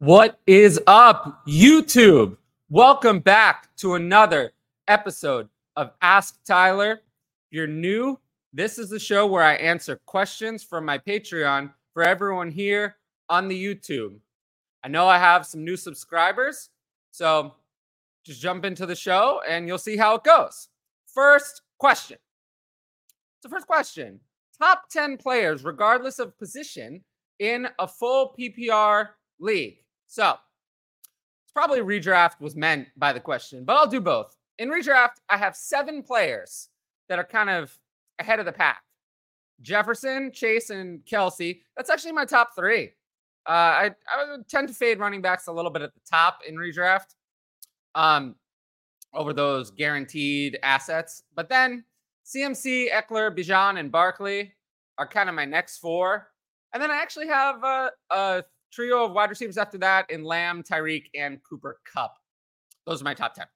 What is up, YouTube? Welcome back to another episode of Ask Tyler. If you're new, this is the show where I answer questions from my Patreon for everyone here on the YouTube. I know I have some new subscribers, so just jump into the show and you'll see how it goes. First question. So, first question top 10 players, regardless of position, in a full PPR league. So, it's probably redraft was meant by the question, but I'll do both. In redraft, I have seven players that are kind of ahead of the pack Jefferson, Chase, and Kelce. That's actually my top three. Uh, I, I tend to fade running backs a little bit at the top in redraft um, over those guaranteed assets. But then CMC, Ekeler, Bijan, and Barkley are kind of my next four. And then I actually have a, a trio of wide receivers after that in Lamb, Tyreek, and Cooper Kupp. Those are my top 10.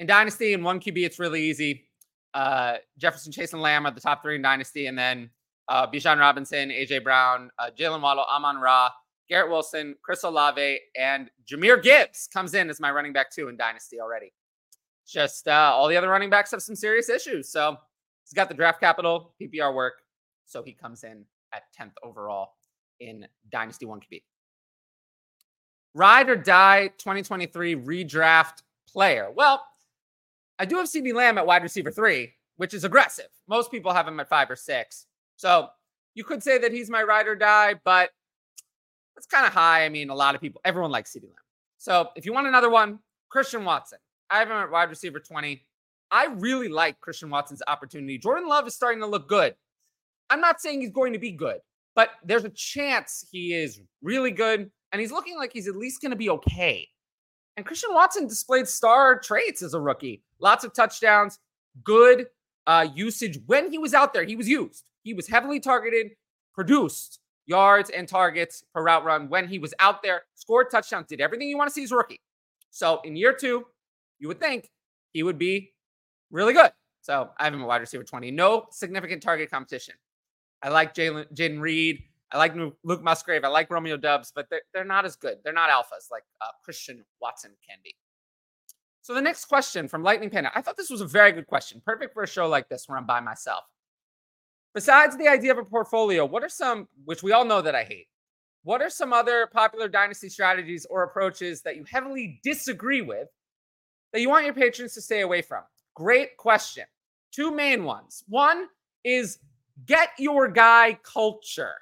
In Dynasty, in one QB, it's really easy. Uh, Jefferson, Chase, and Lamb are the top three in Dynasty. And then uh, Bijan Robinson, AJ Brown, uh, Jaylen Waddle, Amon Ra, Garrett Wilson, Chris Olave, and Jahmyr Gibbs comes in as my running back two in Dynasty already. Just uh, all the other running backs have some serious issues. So he's got the draft capital, PPR work. So he comes in at 10th overall in Dynasty 1 QB. Ride or die 2023 redraft player. Well, I do have CeeDee Lamb at wide receiver three, which is aggressive. Most people have him at five or six. So you could say that he's my ride or die, but it's kind of high. I mean, a lot of people, everyone likes CeeDee Lamb. So if you want another one, Christian Watson. I have him at wide receiver 20. I really like Christian Watson's opportunity. Jordan Love is starting to look good. I'm not saying he's going to be good, but there's a chance he is really good. And he's looking like he's at least going to be okay. And Christian Watson displayed star traits as a rookie lots of touchdowns, good uh, usage. When he was out there, he was used. He was heavily targeted, produced yards and targets per route run when he was out there, scored touchdowns, did everything you want to see as a rookie. So in year two, you would think he would be really good. So I have him a wide receiver 20. No significant target competition. I like Jalen Jayden Reed. I like Luke Musgrave. I like Romeo Doubs, but they're, they're not as good. They're not alphas like uh, Christian Watson can be. So the next question from Lightning Panda. I thought this was a very good question. Perfect for a show like this where I'm by myself. Besides the idea of a portfolio, what are some, which we all know that I hate, what are some other popular dynasty strategies or approaches that you heavily disagree with that you want your patrons to stay away from? Great question. Two main ones. One is get your guy culture.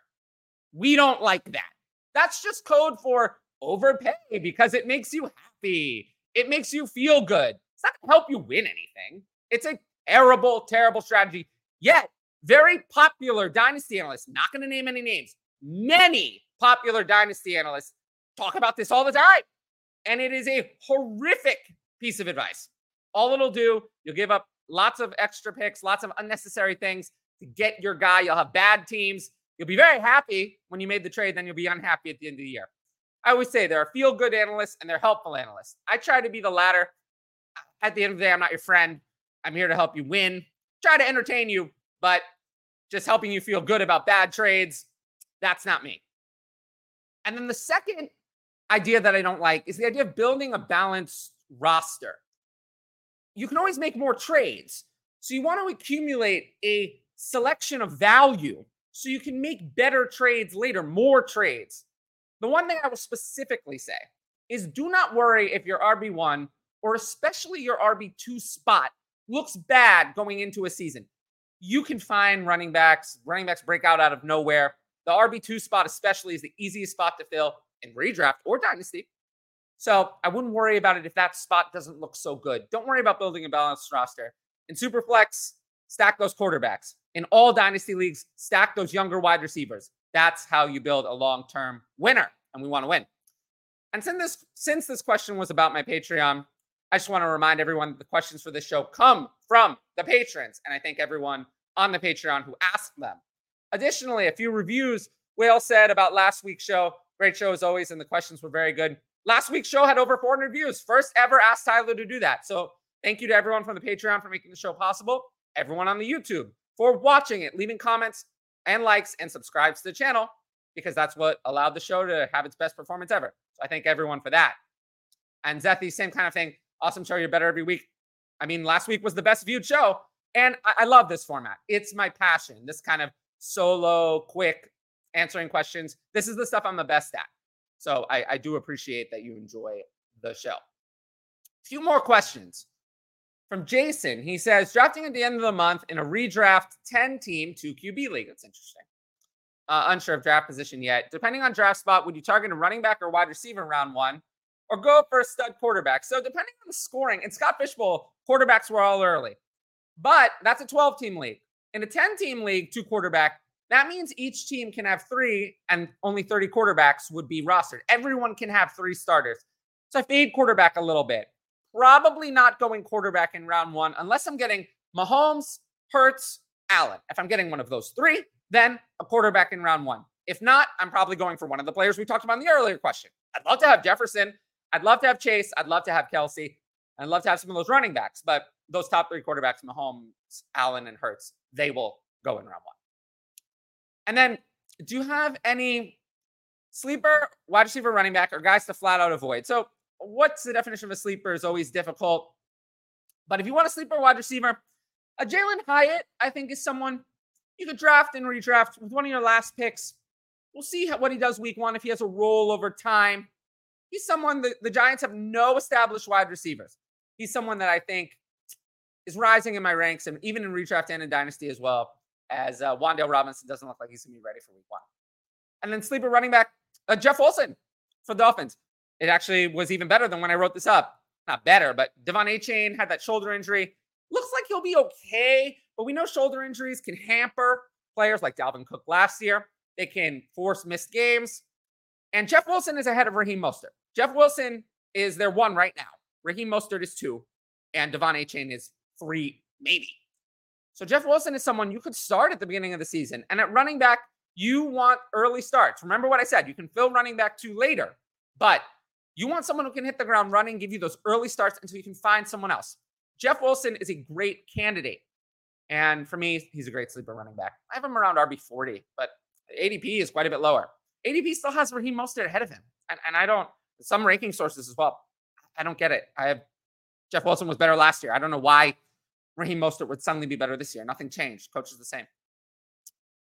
We don't like that. That's just code for overpay because it makes you happy. It makes you feel good. It's not going to help you win anything. It's a terrible, terrible strategy. Yet, very popular dynasty analysts, not going to name any names, many popular dynasty analysts talk about this all the time. And it is a horrific piece of advice. All it'll do, you'll give up lots of extra picks, lots of unnecessary things to get your guy. You'll have bad teams. You'll be very happy when you made the trade, then you'll be unhappy at the end of the year. I always say there are feel good analysts and they're helpful analysts. I try to be the latter. At the end of the day, I'm not your friend. I'm here to help you win, try to entertain you, but just helping you feel good about bad trades, that's not me. And then the second idea that I don't like is the idea of building a balanced roster. You can always make more trades. So you want to accumulate a selection of value so you can make better trades later, more trades. The one thing I will specifically say is do not worry if your RB1 or especially your RB2 spot looks bad going into a season. You can find running backs, running backs break out out of nowhere. The RB2 spot, especially, is the easiest spot to fill in redraft or dynasty. So I wouldn't worry about it if that spot doesn't look so good. Don't worry about building a balanced roster. In Superflex, stack those quarterbacks. In all dynasty leagues, stack those younger wide receivers. That's how you build a long-term winner, and we want to win. And since this since this question was about my Patreon, I just want to remind everyone that the questions for this show come from the patrons, and I thank everyone on the Patreon who asked them. Additionally, a few reviews Whale said about last week's show. Great show as always, and the questions were very good. Last week's show had over 400 views. First ever Ask Tyler to do that. So thank you to everyone from the Patreon for making the show possible everyone on the YouTube for watching it, leaving comments and likes and subscribes to the channel. because that's what allowed the show to have its best performance ever. So I thank everyone for that. And Zethy, same kind of thing. Awesome show. You're better every week. I mean, last week was the best viewed show. And I, I love this format. It's my passion. This kind of solo, quick answering questions. This is the stuff I'm the best at. So I, I do appreciate that you enjoy the show. A few more questions from Jason. He says, drafting at the end of the month in a redraft 10 team 2 QB league. That's interesting. Uh, unsure of draft position yet. Depending on draft spot, would you target a running back or wide receiver in round one or go for a stud quarterback? So, depending on the scoring, in Scott Fishbowl, quarterbacks were all early. But that's a 12 team league. In a 10 team league, two quarterback, that means each team can have three and only 30 quarterbacks would be rostered. Everyone can have three starters. So I fade quarterback a little bit. Probably not going quarterback in round one unless I'm getting Mahomes, Hurts, Allen. If I'm getting one of those three, then a quarterback in round one. If not, I'm probably going for one of the players we talked about in the earlier question. I'd love to have Jefferson. I'd love to have Chase. I'd love to have Kelce. I'd love to have some of those running backs, but those top three quarterbacks, Mahomes, Allen, and Hurts, they will go in round one. And then, do you have any sleeper, wide receiver, running back, or guys to flat out avoid? So, what's the definition of a sleeper is always difficult. But if you want a sleeper wide receiver, a Jalen Hyatt, I think, is someone you could draft and redraft with one of your last picks. We'll see what he does week one if he has a role over time. He's someone that the Giants have no established wide receivers. He's someone that I think is rising in my ranks and even in redraft and in dynasty as well. As uh, Wan'Dale Robinson doesn't look like he's gonna be ready for week one. And then sleeper running back uh, Jeff Wilson for the Dolphins. It actually was even better than when I wrote this up. Not better, but De'Von Achane had that shoulder injury. Looks like he'll be okay, but we know shoulder injuries can hamper players like Dalvin Cook last year. They can force missed games. And Jeff Wilson is ahead of Raheem Mostert. Jeff Wilson is their one right now. Raheem Mostert is two, and De'Von Achane is three, maybe. So Jeff Wilson is someone you could start at the beginning of the season. And at running back, you want early starts. Remember what I said. You can fill running back two later, but you want someone who can hit the ground running, give you those early starts until you can find someone else. Jeff Wilson is a great candidate. And for me, he's a great sleeper running back. I have him around RB40, but ADP is quite a bit lower. ADP still has Raheem Mostert ahead of him. And, and I don't, some ranking sources as well. I don't get it. I have Jeff Wilson was better last year. I don't know why Raheem Mostert would suddenly be better this year. Nothing changed. Coach is the same.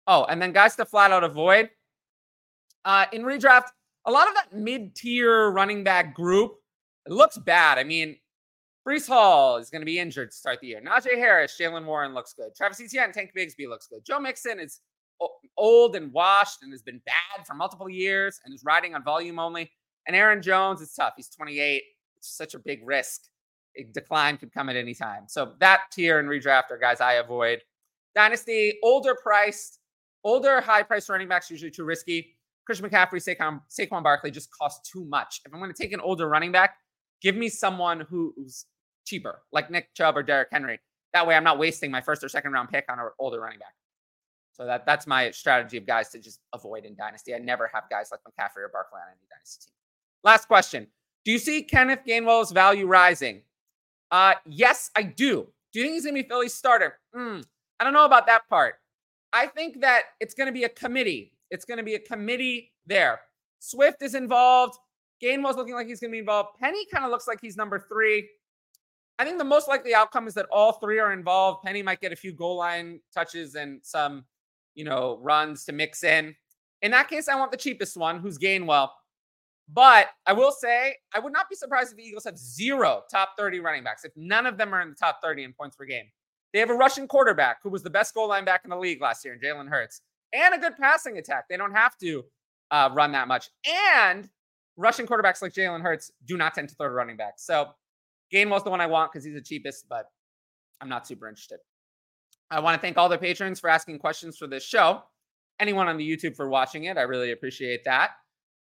Oh, and then guys to flat out avoid. Uh, in redraft, a lot of that mid-tier running back group looks bad. I mean, Breece Hall is going to be injured to start the year. Najee Harris, Jaylen Warren looks good. Travis Etienne, Tank Bigsby looks good. Joe Mixon is old and washed and has been bad for multiple years and is riding on volume only. And Aaron Jones is tough. He's 28. It's such a big risk. A decline could come at any time. So that tier and redraft are guys I avoid. Dynasty, older priced, older high priced running backs usually too risky. Christian McCaffrey, Saquon, Saquon Barkley just cost too much. If I'm going to take an older running back, give me someone who's cheaper, like Nick Chubb or Derrick Henry. That way, I'm not wasting my first or second round pick on an older running back. So that that's my strategy of guys to just avoid in dynasty. I never have guys like McCaffrey or Barkley on any dynasty team. Last question: Do you see Kenneth Gainwell's value rising? Uh, yes, I do. Do you think he's gonna be Philly's starter? Mm, I don't know about that part. I think that it's gonna be a committee. It's gonna be a committee there. Swift is involved. Gainwell's looking like he's gonna be involved. Penny kind of looks like he's number three. I think the most likely outcome is that all three are involved. Penny might get a few goal line touches and some, you know, runs to mix in. In that case, I want the cheapest one, who's Gainwell. But I will say, I would not be surprised if the Eagles have zero top 30 running backs, if none of them are in the top 30 in points per game. They have a rushing quarterback who was the best goal line back in the league last year, in Jalen Hurts, and a good passing attack. They don't have to uh, run that much. And rushing quarterbacks like Jalen Hurts do not tend to throw to running backs. So Gainwell's the one I want because he's the cheapest, but I'm not super interested. I want to thank all the patrons for asking questions for this show. Anyone on the YouTube for watching it, I really appreciate that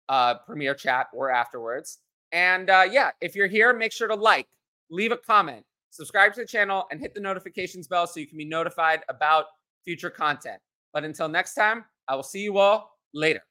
uh, premiere chat or afterwards. And uh, yeah, if you're here, make sure to like, leave a comment, subscribe to the channel, and hit the notifications bell so you can be notified about future content. But until next time, I will see you all later.